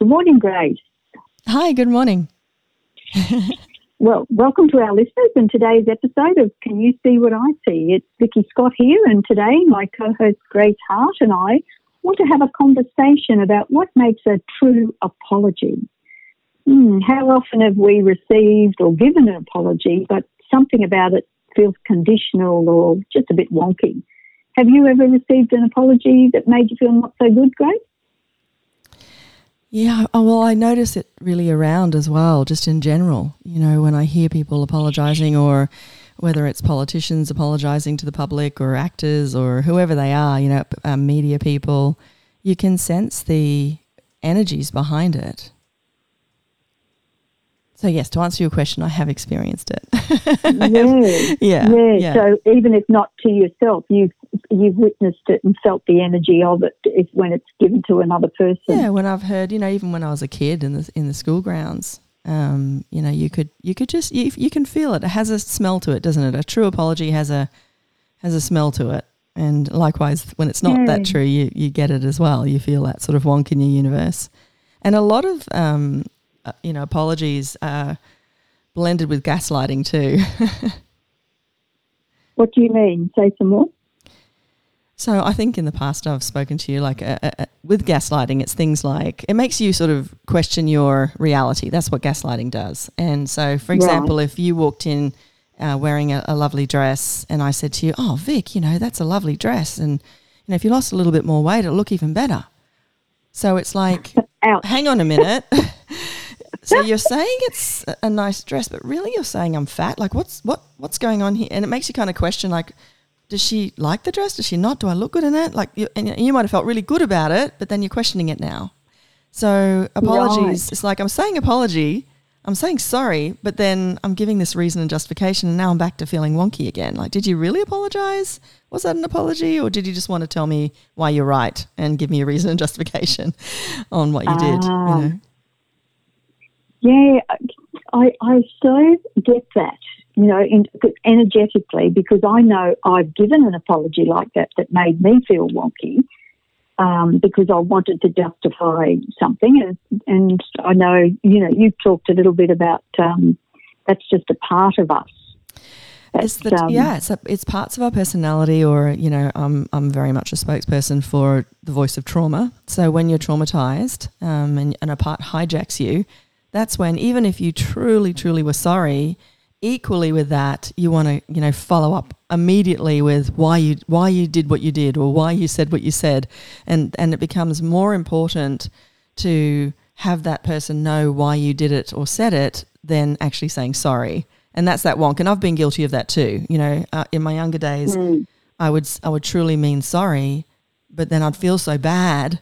Good morning, Grace. Hi, good morning. well, welcome to our listeners and today's episode of Can You See What I See? It's Vicki Scott here, and today my co host Grace Hart and I want to have a conversation about what makes a true apology. Hmm, how often have we received or given an apology, but something about it feels conditional or just a bit wonky? Have you ever received an apology that made you feel not so good, Grace? Yeah, oh, well, I notice it really around as well, just in general. You know, when I hear people apologising, or whether it's politicians apologising to the public, or actors, or whoever they are, you know, um, media people, you can sense the energies behind it. So yes, to answer your question, I have experienced it. yeah, yeah, yeah. So even if not to yourself, you've you've witnessed it and felt the energy of it if, when it's given to another person. Yeah, when I've heard, you know, even when I was a kid in the in the school grounds, um, you know, you could you could just you, you can feel it. It has a smell to it, doesn't it? A true apology has a has a smell to it. And likewise, when it's not yeah. that true, you, you get it as well. You feel that sort of wonk in your universe. And a lot of um, uh, you know, apologies are blended with gaslighting too. what do you mean? Say some more. So I think in the past I've spoken to you like uh, uh, uh, with gaslighting, it's things like it makes you sort of question your reality. That's what gaslighting does. And so, for example, right. if you walked in uh, wearing a, a, lovely dress, and I said to you, "Oh, Vic, you know that's a lovely dress," and you know if you lost a little bit more weight, it'll look even better. So it's like, hang on a minute. so you're saying it's a nice dress, but really you're saying I'm fat. Like what's what what's going on here? And it makes you kind of question like, does she like the dress? Does she not? Do I look good in it? Like you, and you might have felt really good about it, but then you're questioning it now. So apologies. Right. It's like I'm saying apology. I'm saying sorry, but then I'm giving this reason and justification, and now I'm back to feeling wonky again. Like, did you really apologize? Was that an apology, or did you just want to tell me why you're right and give me a reason and justification on what you did? You um, know? Yeah, I, I so get that, you know, in, energetically, because I know I've given an apology like that that made me feel wonky um, because I wanted to justify something. And, and I know, you know, you've talked a little bit about um, that's just a part of us. It's the, um, yeah, it's, a, it's parts of our personality, or you know, I'm I'm very much a spokesperson for the voice of trauma. So when you're traumatized um, and, and a part hijacks you, that's when even if you truly truly were sorry equally with that you want to you know follow up immediately with why you why you did what you did or why you said what you said. And and it becomes more important to have that person know why you did it or said it than actually saying sorry. And that's that wonk. And I've been guilty of that too. You know uh, in my younger days mm. I would I would truly mean sorry but then I'd feel so bad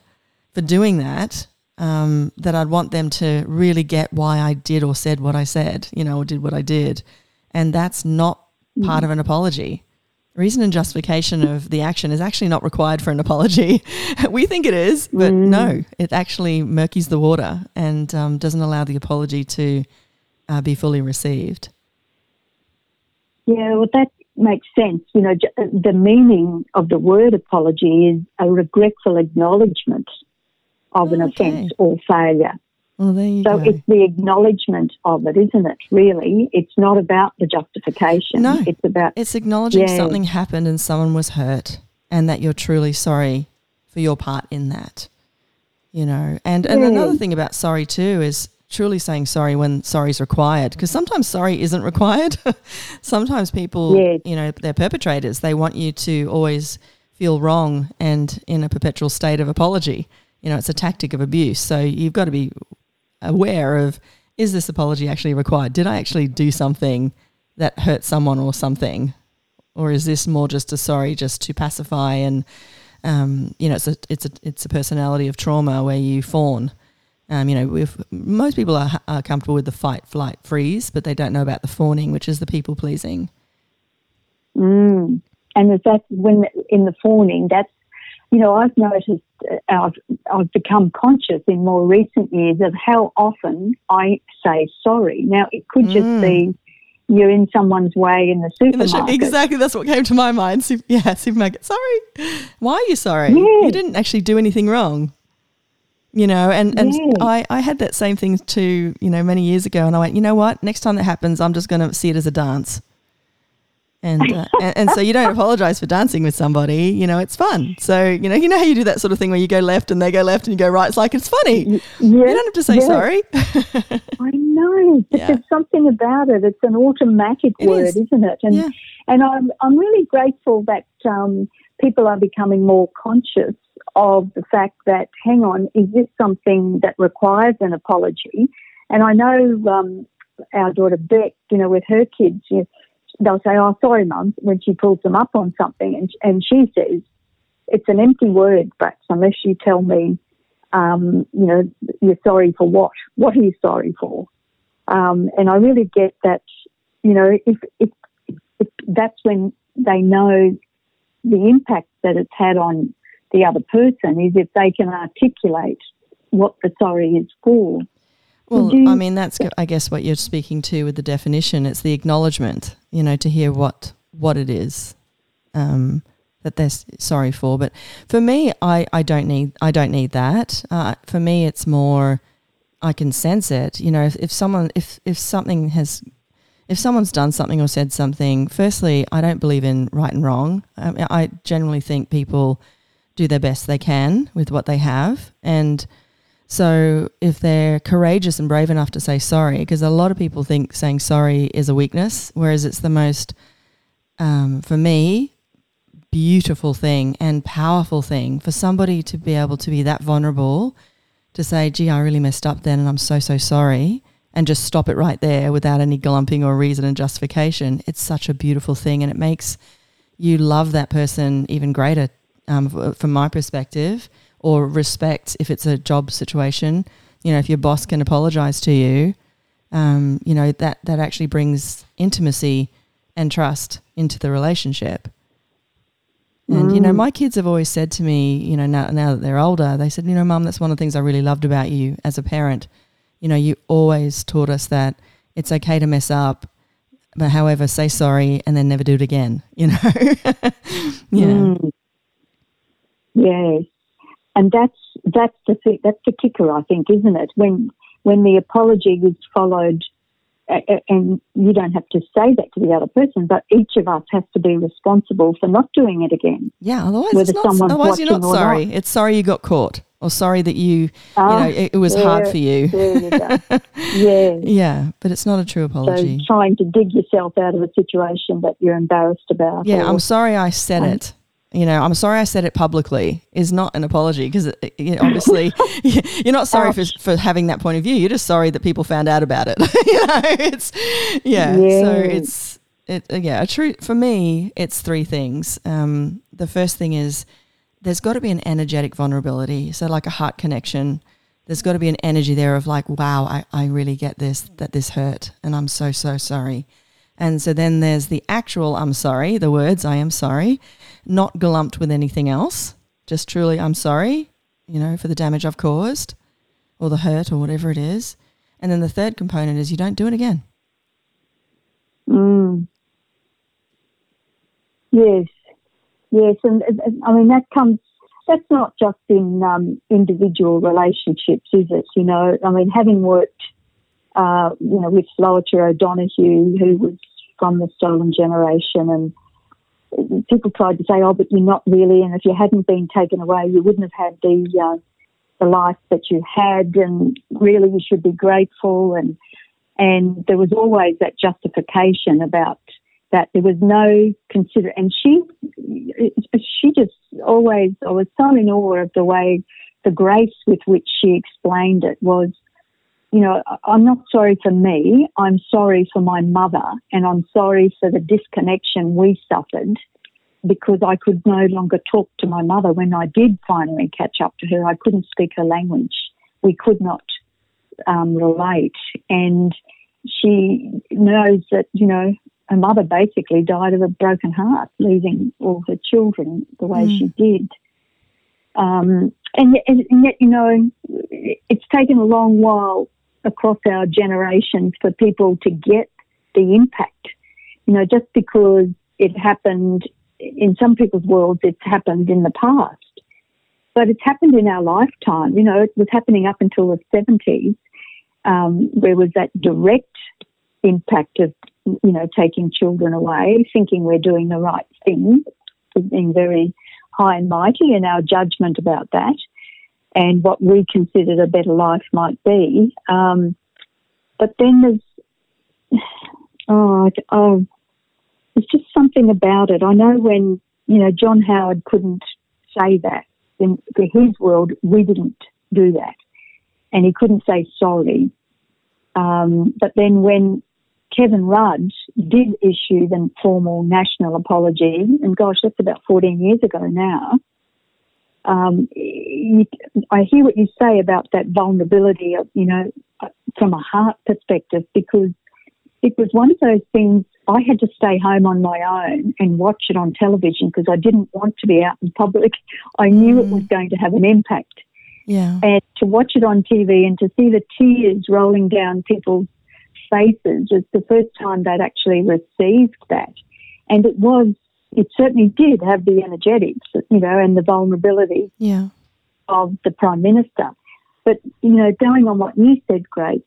for doing that um, that I'd want them to really get why I did or said what I said, you know, or did what I did. And that's not part of an apology. Reason and justification of the action is actually not required for an apology. we think it is, but mm. no, it actually murkies the water and um, doesn't allow the apology to uh, be fully received. Yeah, well, that makes sense. You know, the meaning of the word apology is a regretful acknowledgement of an oh, okay. offence or failure. Well, so go. it's the acknowledgement of it, isn't it? Really, it's not about the justification. No, it's about it's acknowledging yeah. something happened and someone was hurt, and that you're truly sorry for your part in that. You know, and and yeah. another thing about sorry too is truly saying sorry when sorry is required because sometimes sorry isn't required. sometimes people, yes. you know, they're perpetrators. They want you to always feel wrong and in a perpetual state of apology you know, it's a tactic of abuse. So you've got to be aware of is this apology actually required? Did I actually do something that hurt someone or something? Or is this more just a sorry just to pacify and um, you know, it's a it's a it's a personality of trauma where you fawn. Um, you know, if most people are, are comfortable with the fight, flight, freeze, but they don't know about the fawning, which is the people pleasing. Mm. And is that when in the fawning, that's you know, I've noticed, uh, I've, I've become conscious in more recent years of how often I say sorry. Now, it could just mm. be you're in someone's way in the supermarket. Exactly, that's what came to my mind. yeah, supermarket. Sorry, why are you sorry? You didn't actually do anything wrong. you know and and. I, I had that same thing too you know many years ago and i went you know what next time that happens i'm just going to see it as a dance and, uh, and, and so you don't apologize for dancing with somebody you know it's fun so you know you know how you do that sort of thing where you go left and they go left and you go right it's like it's funny yeah, you don't have to say yeah. sorry i know but yeah. there's something about it it's an automatic it word is. not it and yeah. and i'm i'm really grateful that um, people are becoming more conscious of the fact that hang on is this something that requires an apology and i know um, our daughter beck you know with her kids you know, they'll say, "Oh, sorry, mum," when she pulls them up on something, and and she says, "It's an empty word, but unless you tell me, um, you know, you're sorry for what? What are you sorry for?" Um, and I really get that, you know, if, if, if that's when they know the impact that it's had on the other person is if they can articulate what the sorry is for. Well, you, I mean, that's I guess what you're speaking to with the definition. It's the acknowledgement, you know, to hear what what it is um, that they're sorry for. But for me, I, I don't need I don't need that. Uh, for me, it's more I can sense it. You know, if, if someone if if something has if someone's done something or said something, firstly, I don't believe in right and wrong. I, mean, I generally think people do their best they can with what they have, and so if they're courageous and brave enough to say sorry, because a lot of people think saying sorry is a weakness, whereas it's the most, um, for me, beautiful thing and powerful thing for somebody to be able to be that vulnerable to say, gee, I really messed up then and I'm so, so sorry, and just stop it right there without any glumping or reason and justification. It's such a beautiful thing and it makes you love that person even greater um, from my perspective or respect if it's a job situation. You know, if your boss can apologize to you, um, you know, that, that actually brings intimacy and trust into the relationship. And, mm. you know, mm. my kids have always said to me, you know, now, now that they're older, they said, you know, mum, that's one of the things I really loved about you as a parent. You know, you always taught us that it's okay to mess up, but however, say sorry and then never do it again, you know? yeah. Mm. Yes and that's that's the that's the kicker, I think, isn't it? When when the apology is followed, and you don't have to say that to the other person, but each of us has to be responsible for not doing it again. Yeah, otherwise, whether not, someone's otherwise you're not sorry. Not. It's sorry you got caught, or sorry that you, you know, ah, it, it was hard for you. you yeah, yeah, but it's not a true apology. So trying to dig yourself out of a situation that you're embarrassed about. Yeah, or, I'm sorry I said um, it you know, I'm sorry I said it publicly is not an apology because you know, obviously you're not sorry for, for having that point of view. You're just sorry that people found out about it. you know, it's yeah. yeah. So it's it uh, yeah. A true for me, it's three things. Um, the first thing is there's got to be an energetic vulnerability. So like a heart connection. There's got to be an energy there of like, wow, I, I really get this, that this hurt, and I'm so so sorry. And so then there's the actual I'm sorry, the words I am sorry, not glumped with anything else, just truly I'm sorry, you know, for the damage I've caused or the hurt or whatever it is. And then the third component is you don't do it again. Mm. Yes, yes, and, and I mean that comes. That's not just in um, individual relationships, is it? You know, I mean, having worked uh, you know, with Lowitja O'Donoghue, who was from the stolen generation. And people tried to say, oh, but you're not really. And if you hadn't been taken away, you wouldn't have had the, uh, the life that you had. And really, you should be grateful. And, and there was always that justification about that. There was no consider. And she, she just always, I was so in awe of the way, the grace with which she explained it was you know, I'm not sorry for me. I'm sorry for my mother, and I'm sorry for the disconnection we suffered because I could no longer talk to my mother when I did finally catch up to her. I couldn't speak her language. We could not um, relate. And she knows that, you know, her mother basically died of a broken heart, leaving all her children the way mm. she did. Um, and, and, yet, you know, it's taken a long while across our generations for people to get the impact. You know, just because it happened in some people's worlds, it's happened in the past. but it's happened in our lifetime. You know, it was happening up until the 70s. Um, there was that direct impact of, you know, taking children away, thinking we're doing the right thing, being very high and mighty in our judgment about that and what we considered a better life might be. Um, but then there's, oh, oh, there's just something about it. I know when, you know, John Howard couldn't say that. In his world, we didn't do that. And he couldn't say sorry. Um, but then when Kevin Rudd did issue the formal national apology, and gosh, that's about 14 years ago now. Um, you, I hear what you say about that vulnerability, of, you know, from a heart perspective, because it was one of those things I had to stay home on my own and watch it on television because I didn't want to be out in public. I knew mm. it was mm. going to have an impact. Yeah. And to watch it on TV and to see the tears rolling down people's faces was the first time they'd actually received that. And it was, it certainly did have the energetics, you know, and the vulnerability yeah. of the Prime Minister. But, you know, going on what you said, Grace,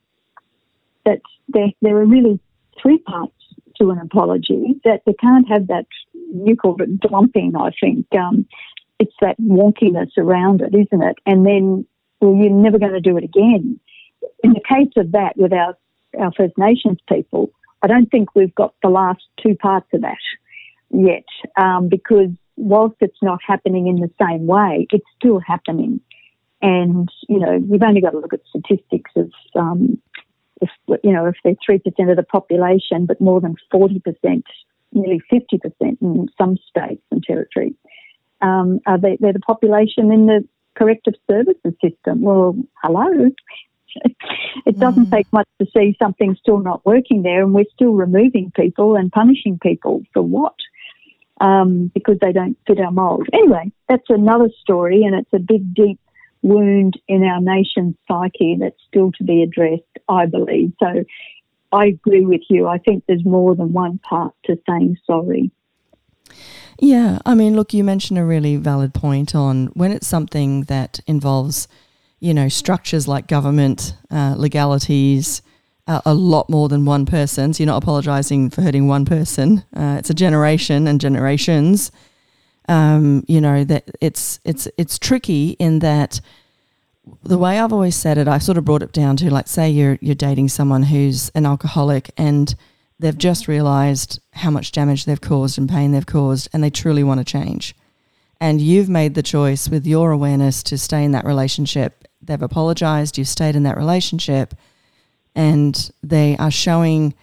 that there, there are really three parts to an apology, that they can't have that, you called it dumping, I think. Um, it's that wonkiness around it, isn't it? And then, well, you're never going to do it again. In the case of that, with our, our First Nations people, I don't think we've got the last two parts of that yet, um, because whilst it's not happening in the same way, it's still happening. And, you know, you've only got to look at statistics of um, if you know if they're three percent of the population, but more than forty percent, nearly fifty percent in some states and territories, um, are they, they're the population in the corrective services system. Well, hello. it doesn't mm. take much to see something still not working there, and we're still removing people and punishing people for what? Um, because they don't fit our mould. Anyway, that's another story, and it's a big, deep wound in our nation's psyche that's still to be addressed, I believe. So I agree with you. I think there's more than one part to saying sorry. Yeah, I mean, look, you mentioned a really valid point on when it's something that involves, you know, structures like government, uh, legalities, uh, a lot more than one person. So you're not apologising for hurting one person. Uh, it's a generation and generations um, you know that it's it's it's tricky in that the way I've always said it, I sort of brought it down to like say you're you're dating someone who's an alcoholic and they've just realized how much damage they've caused and pain they've caused and they truly want to change. And you've made the choice with your awareness to stay in that relationship. They've apologized, you've stayed in that relationship, and they are showing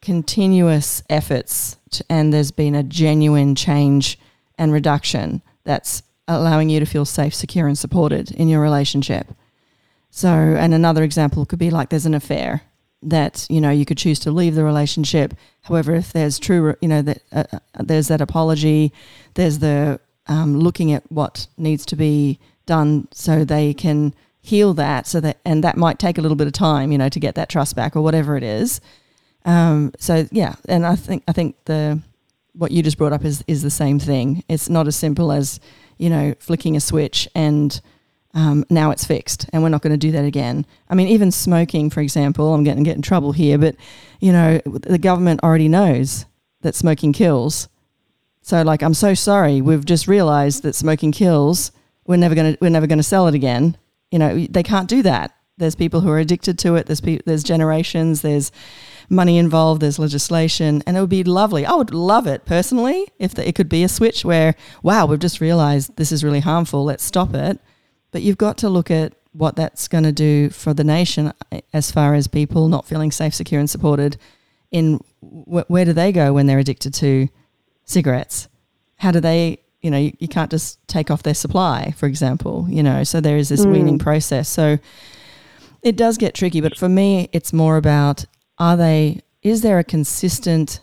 continuous efforts, to, and there's been a genuine change and reduction that's allowing you to feel safe, secure, and supported in your relationship. So, and another example could be like there's an affair that you know you could choose to leave the relationship. However, if there's true, you know that uh, uh, there's that apology, there's the um, looking at what needs to be done so they can heal that. So that and that might take a little bit of time, you know, to get that trust back or whatever it is. Um, so yeah, and I think I think the what you just brought up is is the same thing. It's not as simple as you know flicking a switch and um, now it's fixed, and we're not going to do that again. I mean, even smoking, for example, I'm getting get in trouble here, but you know the government already knows that smoking kills. So, like, I'm so sorry. We've just realised that smoking kills. We're never going to we're never going to sell it again. You know, they can't do that. There's people who are addicted to it. There's pe- there's generations. There's money involved, there's legislation, and it would be lovely. I would love it personally if the, it could be a switch where, wow, we've just realized this is really harmful, let's stop it. But you've got to look at what that's going to do for the nation uh, as far as people not feeling safe, secure, and supported. In wh- where do they go when they're addicted to cigarettes? How do they, you know, you, you can't just take off their supply, for example, you know, so there is this mm. weaning process. So it does get tricky, but for me, it's more about are they is there a consistent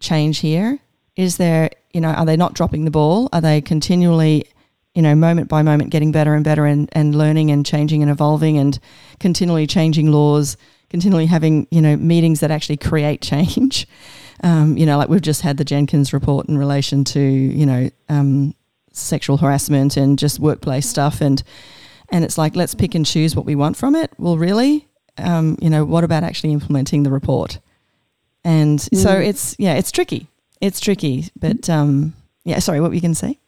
change here? Is there, you know, are they not dropping the ball? Are they continually, you know, moment by moment getting better and better and, and learning and changing and evolving and continually changing laws, continually having, you know, meetings that actually create change? Um, you know, like we've just had the Jenkins report in relation to, you know, um, sexual harassment and just workplace stuff and and it's like let's pick and choose what we want from it. Well, really, um, you know, what about actually implementing the report? And mm. so it's yeah, it's tricky. It's tricky, but um, yeah. Sorry, what were you going to say?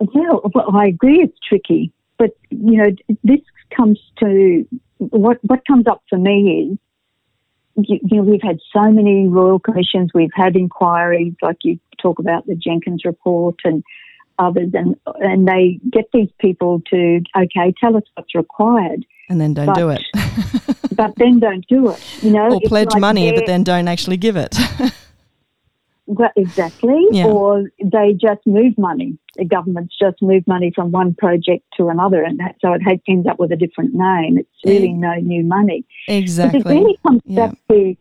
Yeah, well, I agree. It's tricky, but you know, this comes to what what comes up for me is you, you, know, we've had so many royal commissions, we've had inquiries, like you talk about the Jenkins report and others, and and they get these people to okay, tell us what's required, and then don't but, do it, but then don't do it. You know, or pledge like money, but then don't actually give it. Well, exactly. Yeah. Or they just move money. The governments just move money from one project to another, and that, so it has, ends up with a different name. It's really no new money. Exactly. But it really comes yeah. back to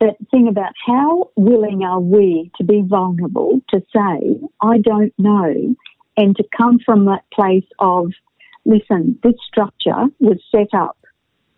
that thing about how willing are we to be vulnerable to say, I don't know, and to come from that place of, listen, this structure was set up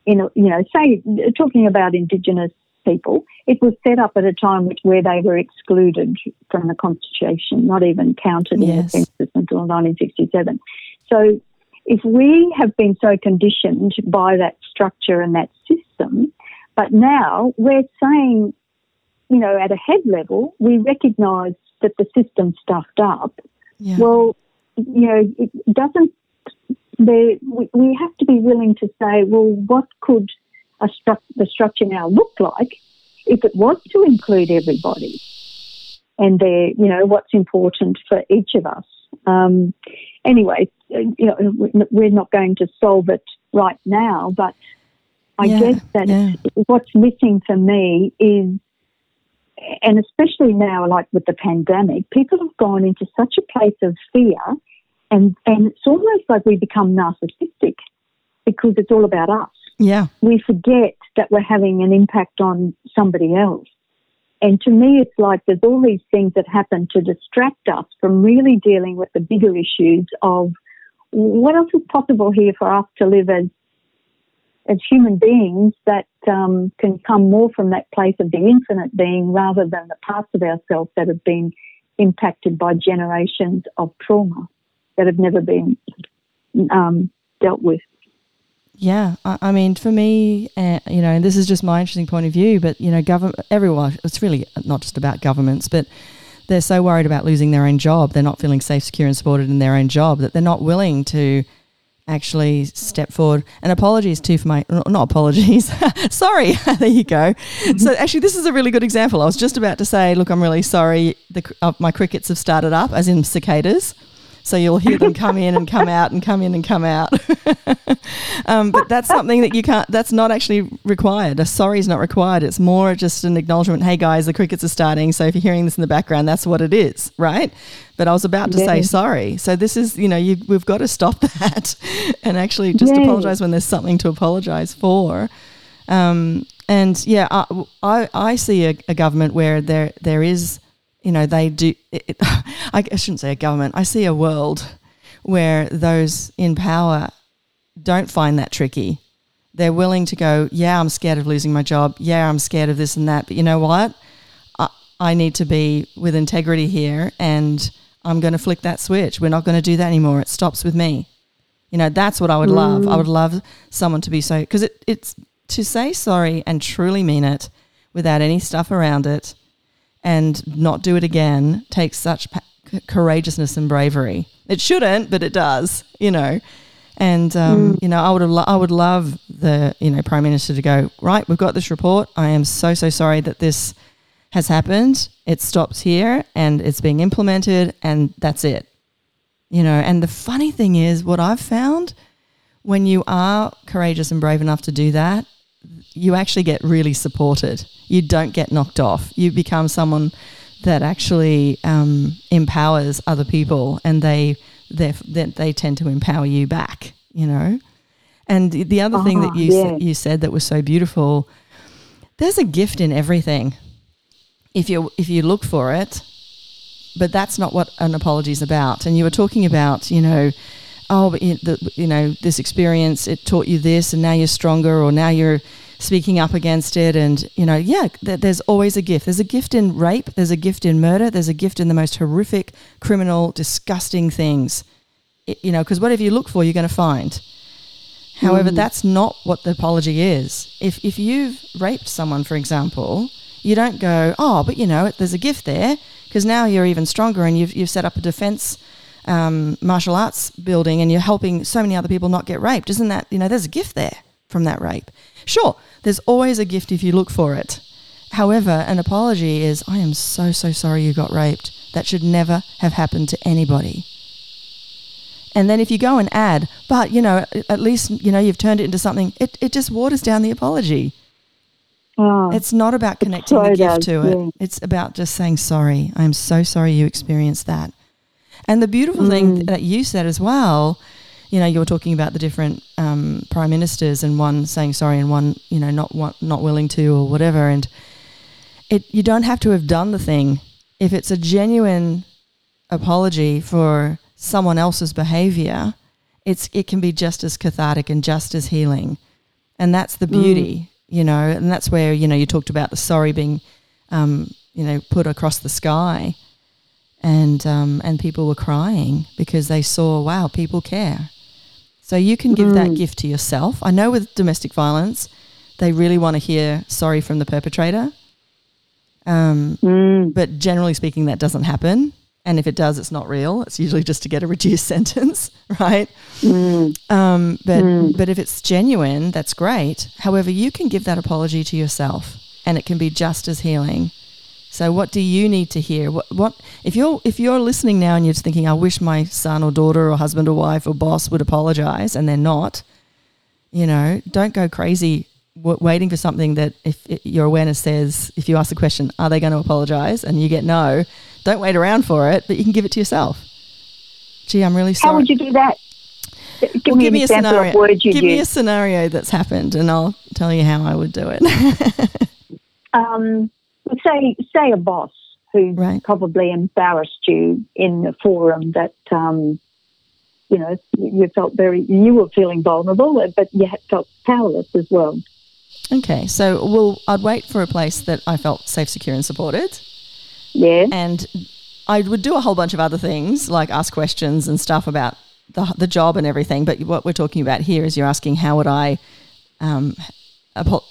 in, a, you know, say, talking about Indigenous people. It was set up at a time where they were excluded from the Constitution, not even counted yes. in the census until 1967. So, if we have been so conditioned by that structure and that system, but now we're saying, you know, at a head level, we recognise that the system stuffed up. Yeah. Well, you know, it doesn't. There, we, we have to be willing to say, well, what could stru- the structure now look like if it was to include everybody and their, you know, what's important for each of us. Um, anyway, you know, we're not going to solve it right now, but I yeah, guess that yeah. what's missing for me is, and especially now, like with the pandemic, people have gone into such a place of fear, and and it's almost like we become narcissistic because it's all about us. Yeah. We forget that we're having an impact on somebody else. And to me, it's like there's all these things that happen to distract us from really dealing with the bigger issues of what else is possible here for us to live as as human beings that um, can come more from that place of the infinite being rather than the parts of ourselves that have been impacted by generations of trauma that have never been um, dealt with. Yeah, I, I mean, for me, uh, you know, and this is just my interesting point of view, but you know, government, everyone, it's really not just about governments, but they're so worried about losing their own job, they're not feeling safe, secure, and supported in their own job that they're not willing to actually step forward. And apologies too for my not apologies. sorry. there you go. Mm-hmm. So actually, this is a really good example. I was just about to say, look, I'm really sorry. The, uh, my crickets have started up, as in cicadas. So you'll hear them come in and come out and come in and come out. um, but that's something that you can't, that's not actually required. A sorry is not required. It's more just an acknowledgement hey guys, the crickets are starting. So if you're hearing this in the background, that's what it is, right? But I was about to yeah. say sorry. So this is, you know, you, we've got to stop that and actually just yeah. apologize when there's something to apologize for. Um, and yeah, I, I, I see a, a government where there there is you know, they do. It, I shouldn't say a government. I see a world where those in power don't find that tricky. They're willing to go, yeah, I'm scared of losing my job. Yeah, I'm scared of this and that. But you know what? I, I need to be with integrity here and I'm going to flick that switch. We're not going to do that anymore. It stops with me. You know, that's what I would mm. love. I would love someone to be so, because it, it's to say sorry and truly mean it without any stuff around it and not do it again takes such pa- courageousness and bravery. It shouldn't, but it does, you know. And um, mm. you know, I would lo- I would love the you know prime minister to go right. We've got this report. I am so so sorry that this has happened. It stops here, and it's being implemented, and that's it. You know. And the funny thing is, what I've found when you are courageous and brave enough to do that, you actually get really supported. You don't get knocked off. You become someone that actually um, empowers other people, and they they they tend to empower you back. You know. And the other uh-huh, thing that uh-huh, you yeah. you said that was so beautiful, there's a gift in everything. If you if you look for it, but that's not what an apology is about. And you were talking about, you know, oh, but you, the, you know, this experience it taught you this, and now you're stronger, or now you're speaking up against it. And, you know, yeah, th- there's always a gift. There's a gift in rape, there's a gift in murder, there's a gift in the most horrific, criminal, disgusting things. It, you know, because whatever you look for, you're going to find. However, mm. that's not what the apology is. If, if you've raped someone, for example, you don't go, oh, but you know, there's a gift there because now you're even stronger and you've, you've set up a defense um, martial arts building and you're helping so many other people not get raped. Isn't that, you know, there's a gift there from that rape. Sure, there's always a gift if you look for it. However, an apology is, I am so, so sorry you got raped. That should never have happened to anybody. And then if you go and add, but you know, at least you know you've turned it into something. It it just waters down the apology. Oh, it's not about connecting so the gift does, to it. Yeah. It's about just saying sorry. I'm so sorry you experienced that. And the beautiful mm. thing that you said as well, you know, you were talking about the different um, prime ministers and one saying sorry and one, you know, not not willing to or whatever. And it you don't have to have done the thing if it's a genuine apology for someone else's behavior, it's it can be just as cathartic and just as healing. And that's the beauty, mm. you know, and that's where, you know, you talked about the sorry being um, you know, put across the sky and um, and people were crying because they saw, wow, people care. So you can give mm. that gift to yourself. I know with domestic violence, they really want to hear sorry from the perpetrator. Um, mm. But generally speaking, that doesn't happen. And if it does, it's not real. It's usually just to get a reduced sentence, right? Mm. Um, but mm. but if it's genuine, that's great. However, you can give that apology to yourself, and it can be just as healing. So, what do you need to hear? What, what if you're if you're listening now and you're thinking, "I wish my son or daughter or husband or wife or boss would apologize," and they're not, you know, don't go crazy w- waiting for something that if it, your awareness says, if you ask the question, "Are they going to apologize?" and you get no don't wait around for it, but you can give it to yourself. Gee, I'm really sorry. How would you do that? Give well, me give me a scenario. give use. me a scenario that's happened, and I'll tell you how I would do it. um, say say a boss who right. probably embarrassed you in a forum that um, you know you felt very you were feeling vulnerable, but you felt powerless as well. Okay, so well, I'd wait for a place that I felt safe, secure, and supported. Yeah. And I would do a whole bunch of other things, like ask questions and stuff about the, the job and everything. But what we're talking about here is you're asking how would I, um,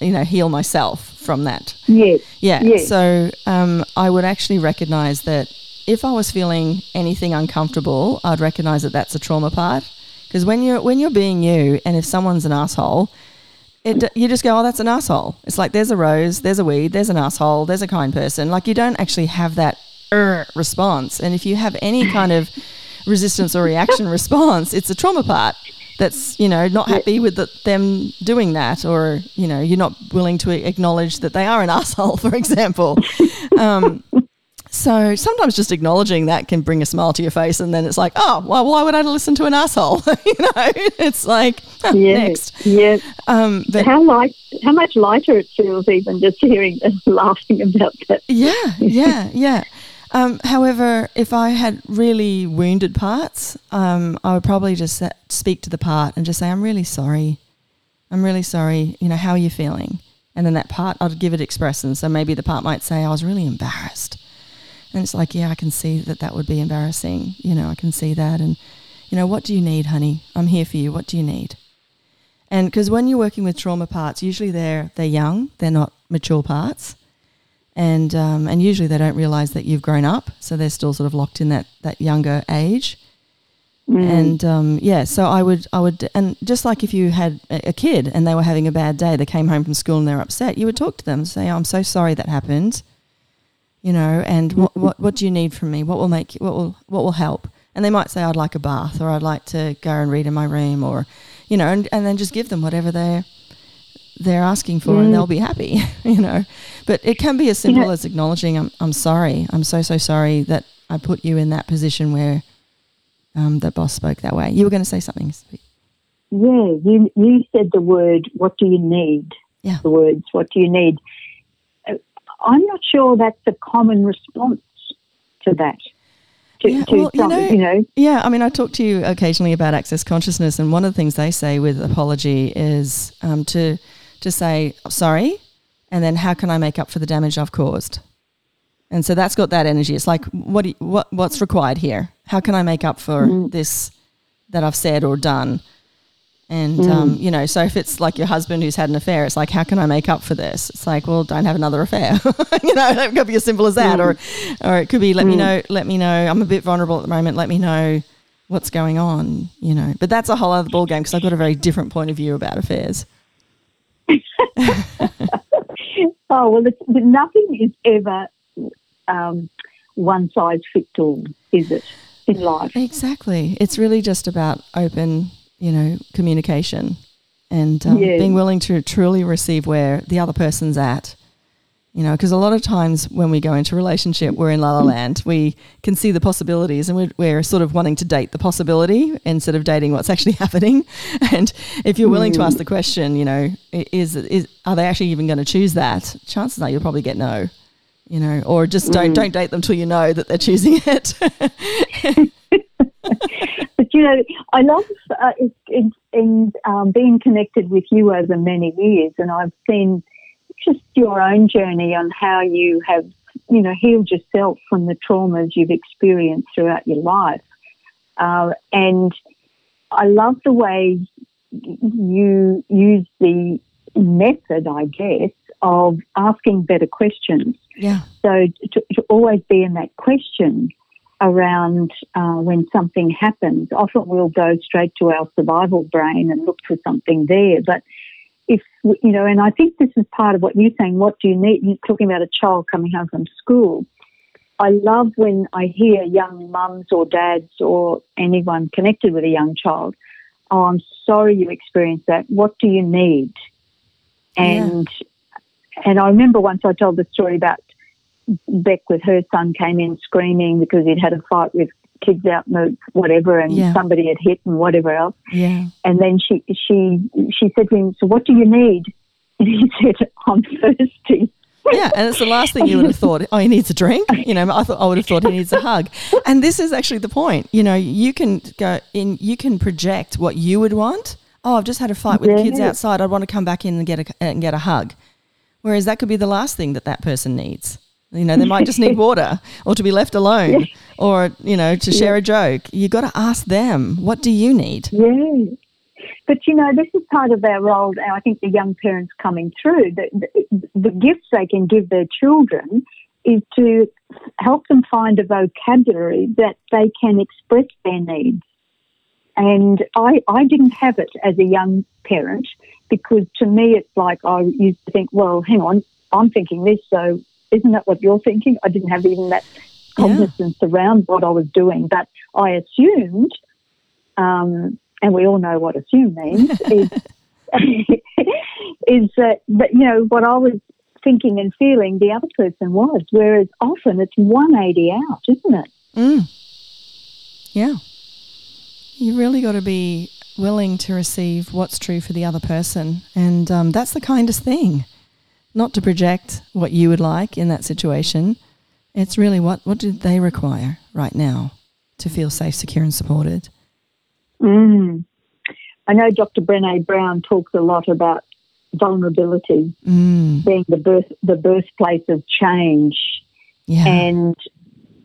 you know, heal myself from that. Yes. Yeah. Yes. So um, I would actually recognize that if I was feeling anything uncomfortable, I'd recognize that that's a trauma part. Because when you're when you're being you, and if someone's an asshole, it, you just go, oh, that's an asshole. It's like there's a rose, there's a weed, there's an asshole, there's a kind person. Like you don't actually have that er, response. And if you have any kind of resistance or reaction response, it's a trauma part that's you know not happy with the, them doing that, or you know you're not willing to acknowledge that they are an asshole, for example. Um, so sometimes just acknowledging that can bring a smile to your face, and then it's like, oh, well, why would I listen to an asshole? you know, it's like oh, next. Yes. Um, but how light, how much lighter it feels even just hearing and laughing about that. Yeah, yeah, yeah. Um, however, if I had really wounded parts, um, I would probably just speak to the part and just say, "I'm really sorry. I'm really sorry. You know, how are you feeling?" And then that part, I'd give it expression. So maybe the part might say, "I was really embarrassed." And it's like, yeah, I can see that that would be embarrassing. You know, I can see that. And, you know, what do you need, honey? I'm here for you. What do you need? And because when you're working with trauma parts, usually they're, they're young, they're not mature parts. And, um, and usually they don't realize that you've grown up. So they're still sort of locked in that, that younger age. Mm. And um, yeah, so I would, I would, and just like if you had a, kid and they were having a bad day, they came home from school and they're upset, you would talk to them, say, oh, "I'm so sorry that happened you know, and what, what, what do you need from me? What will make what will what will help? And they might say, I'd like a bath, or I'd like to go and read in my room, or you know, and, and then just give them whatever they're they're asking for, mm. and they'll be happy, you know. But it can be as simple know, as acknowledging, I'm I'm sorry, I'm so so sorry that I put you in that position where um, the boss spoke that way. You were going to say something. Yeah, you you said the word. What do you need? Yeah, the words. What do you need? I'm not sure that's a common response to that. To, yeah, to well, some, you, know, you know, yeah. I mean, I talk to you occasionally about access consciousness, and one of the things they say with apology is um, to to say sorry, and then how can I make up for the damage I've caused? And so that's got that energy. It's like what you, what what's required here? How can I make up for mm. this that I've said or done? And mm. um, you know, so if it's like your husband who's had an affair, it's like, how can I make up for this? It's like, well, don't have another affair. you know, it could be as simple as that, mm. or or it could be, let me mm. know, let me know, I'm a bit vulnerable at the moment. Let me know what's going on. You know, but that's a whole other ball game because I've got a very different point of view about affairs. oh well, nothing is ever um, one size fits all, is it? In life, exactly. It's really just about open you know, communication and um, yeah. being willing to truly receive where the other person's at. You know, because a lot of times when we go into relationship, we're in la la land. We can see the possibilities, and we're, we're, sort of wanting to date the possibility instead of dating what's actually happening. And if you're willing to ask the question, you know, is is are they actually even going to choose that? Chances are you'll probably get no. You know, or just don't mm. don't date them till you know that they're choosing it. But you know, I love uh, in, in um, being connected with you over many years, and I've seen just your own journey on how you have, you know, healed yourself from the traumas you've experienced throughout your life. Uh, and I love the way you use the method, I guess, of asking better questions. Yeah. So to, to always be in that question around uh, when something happens. Often we'll go straight to our survival brain and look for something there. But if, you know, and I think this is part of what you're saying, what do you need? You're talking about a child coming home from school. I love when I hear young mums or dads or anyone connected with a young child, oh, I'm sorry you experienced that. What do you need? And yeah. and I remember once I told the story about Beck with her son came in screaming because he'd had a fight with kids out in the whatever and yeah. somebody had hit and whatever else. Yeah. And then she she she said to him, So what do you need? And he said, I'm thirsty. yeah, and it's the last thing you would have thought. Oh, he needs a drink. You know, I thought I would have thought he needs a hug. And this is actually the point. You know, you can go in. You can project what you would want. Oh, I've just had a fight with yeah. the kids outside. I'd want to come back in and get a and get a hug. Whereas that could be the last thing that that person needs. You know, they might just need water or to be left alone or, you know, to share a joke. You've got to ask them, what do you need? Yeah. But, you know, this is part of our role, uh, I think the young parents coming through, the, the, the gifts they can give their children is to help them find a vocabulary that they can express their needs. And I, I didn't have it as a young parent because to me it's like I used to think, well, hang on, I'm thinking this, so isn't that what you're thinking? I didn't have even that cognizance yeah. around what I was doing, but I assumed, um, and we all know what assume means, is, is that, but you know, what I was thinking and feeling, the other person was, whereas often it's 180 out, isn't it? Mm. Yeah. You really got to be willing to receive what's true for the other person. And um, that's the kindest thing not to project what you would like in that situation. It's really what, what do they require right now to feel safe, secure, and supported? Mm. I know Dr. Brene Brown talks a lot about vulnerability mm. being the birth the birthplace of change. Yeah. And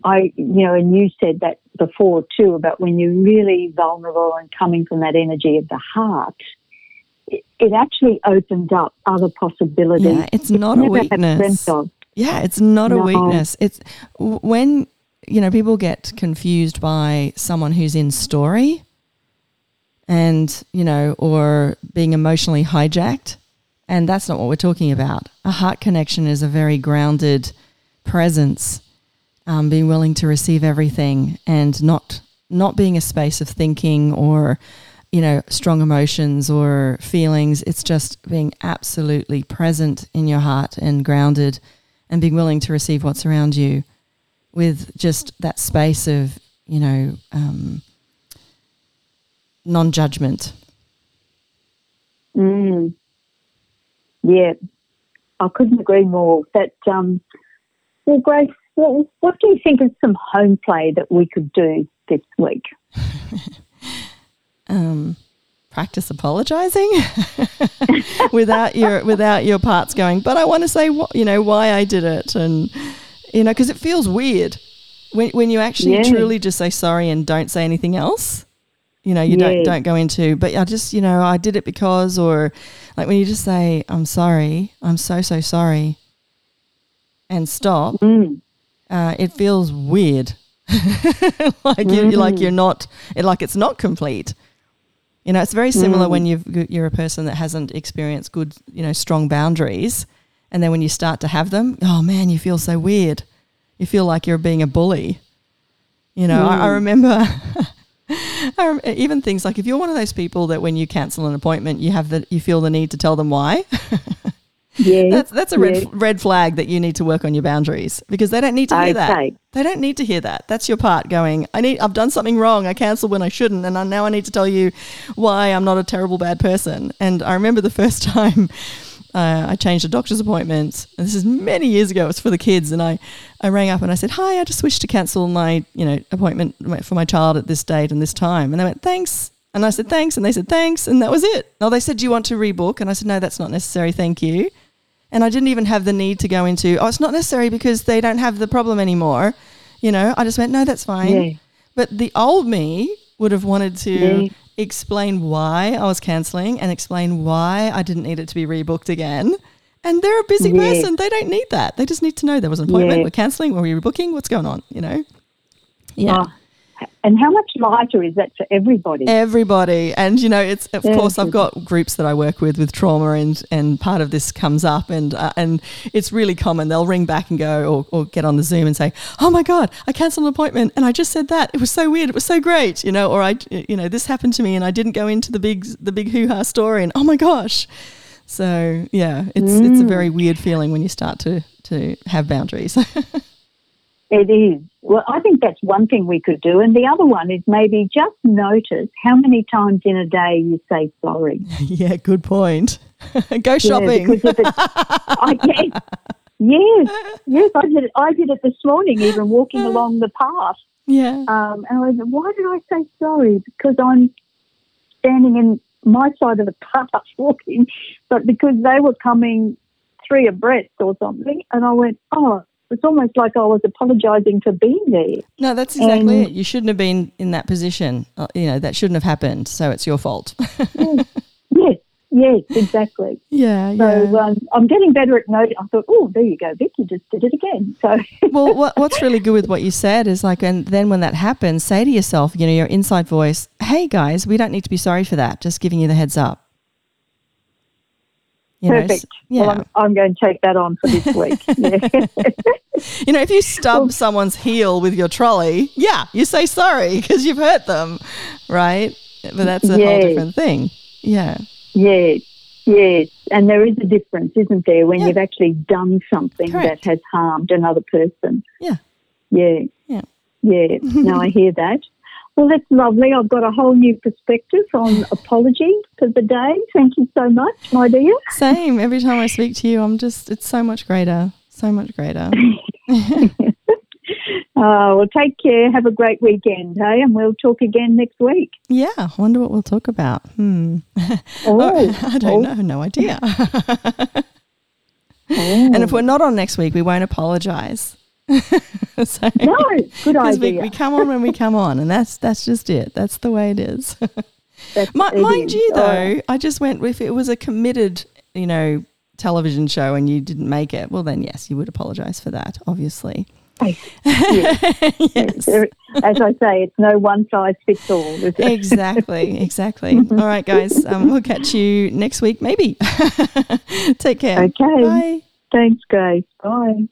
I you know, and you said that before too about when you're really vulnerable and coming from that energy of the heart, it actually opens up other possibilities. Yeah, it's not a weakness. Yeah, it's not no. a weakness. It's when you know people get confused by someone who's in story and you know or being emotionally hijacked and that's not what we're talking about a heart connection is a very grounded presence um, being willing to receive everything and not not being a space of thinking or you know, strong emotions or feelings. It's just being absolutely present in your heart and grounded and being willing to receive what's around you with just that space of, you know, um, non judgment. Mm. Yeah, I couldn't agree more. That, um, well, Grace, what, what do you think of some home play that we could do this week? Um, practice apologizing without your without your parts going but i want to say what you know why i did it and you know because it feels weird when, when you actually yeah. truly just say sorry and don't say anything else you know you yeah. don't don't go into but i just you know i did it because or like when you just say i'm sorry i'm so so sorry and stop mm. uh, it feels weird like mm-hmm. you like you're not like it's not complete you know, it's very similar mm. when you you're a person that hasn't experienced good, you know, strong boundaries, and then when you start to have them, oh man, you feel so weird. You feel like you're being a bully. You know, mm. I, I, mm. remember. I even things like if you're one of those people that when you cancel an appointment, you have the you feel the need to tell them why. Yeah, that's that's a red red flag that you need to work on your boundaries because they don't need to hear okay. that. They don't need to hear that. That's your part going. I need. I've done something wrong. I cancelled when I shouldn't, and I, now I need to tell you why I'm not a terrible bad person. And I remember the first time. Uh, I changed a doctor's appointment. And this is many years ago. It was for the kids, and I, I rang up and I said, "Hi, I just wish to cancel my, you know, appointment for my child at this date and this time." And they went, "Thanks." And I said, "Thanks," and they said, "Thanks," and that was it. Oh, they said, "Do you want to rebook?" And I said, "No, that's not necessary. Thank you." And I didn't even have the need to go into, oh, it's not necessary because they don't have the problem anymore. You know, I just went, no, that's fine. Yeah. But the old me would have wanted to yeah. explain why I was cancelling and explain why I didn't need it to be rebooked again. And they're a busy yeah. person. They don't need that. They just need to know there was an appointment. We're cancelling. We're rebooking. What's going on? You know? Ah. Yeah. Oh, and how much lighter is that for everybody? Everybody. And, you know, it's, of yeah. course, I've got groups that I work with with trauma, and, and part of this comes up, and uh, and it's really common. They'll ring back and go, or, or get on the Zoom and say, oh my God, I cancelled an appointment, and I just said that. It was so weird. It was so great, you know, or I, you know, this happened to me, and I didn't go into the big, the big hoo ha story, and oh my gosh. So, yeah, it's, mm. it's a very mm. weird feeling when you start to, to have boundaries. it is. Well, I think that's one thing we could do. And the other one is maybe just notice how many times in a day you say sorry. yeah, good point. Go shopping. Yeah, I, yes, yes, yes. I did it. I did it this morning, even walking along the path. Yeah. Um, and I was, why did I say sorry? Because I'm standing in my side of the path walking, but because they were coming three abreast or something, and I went, oh, it's almost like I was apologising for being there. No, that's exactly and, it. You shouldn't have been in that position. Uh, you know, that shouldn't have happened. So it's your fault. yes, yes, exactly. Yeah, so, yeah. Um, I'm getting better at noting. I thought, oh, there you go, Vic, you just did it again. So, well, what, what's really good with what you said is like, and then when that happens, say to yourself, you know, your inside voice, "Hey guys, we don't need to be sorry for that. Just giving you the heads up." You Perfect. Know, yeah. Well, I'm, I'm, going to take that on for this week. you know, if you stub well, someone's heel with your trolley, yeah, you say sorry because you've hurt them, right? But that's a whole different thing. Yeah. Yes. Yes. And there is a difference, isn't there, when yeah. you've actually done something Correct. that has harmed another person? Yeah. Yeah. Yeah. Yeah. no, I hear that. Well, that's lovely. I've got a whole new perspective on apology for the day. Thank you so much, my dear. Same. Every time I speak to you, I'm just, it's so much greater. So much greater. uh, well, take care. Have a great weekend, hey? And we'll talk again next week. Yeah. I wonder what we'll talk about. Hmm. Oh, oh I don't oh. know. No idea. oh. And if we're not on next week, we won't apologise. so, no, good idea. We, we, come on when we come on, and that's that's just it. That's the way it is. mind you, though, I just went if it was a committed, you know, television show and you didn't make it. Well, then yes, you would apologise for that, obviously. yes. yes. As I say, it's no one size fits all. exactly, exactly. all right, guys, um, we'll catch you next week, maybe. Take care. Okay. Bye. Thanks, guys. Bye.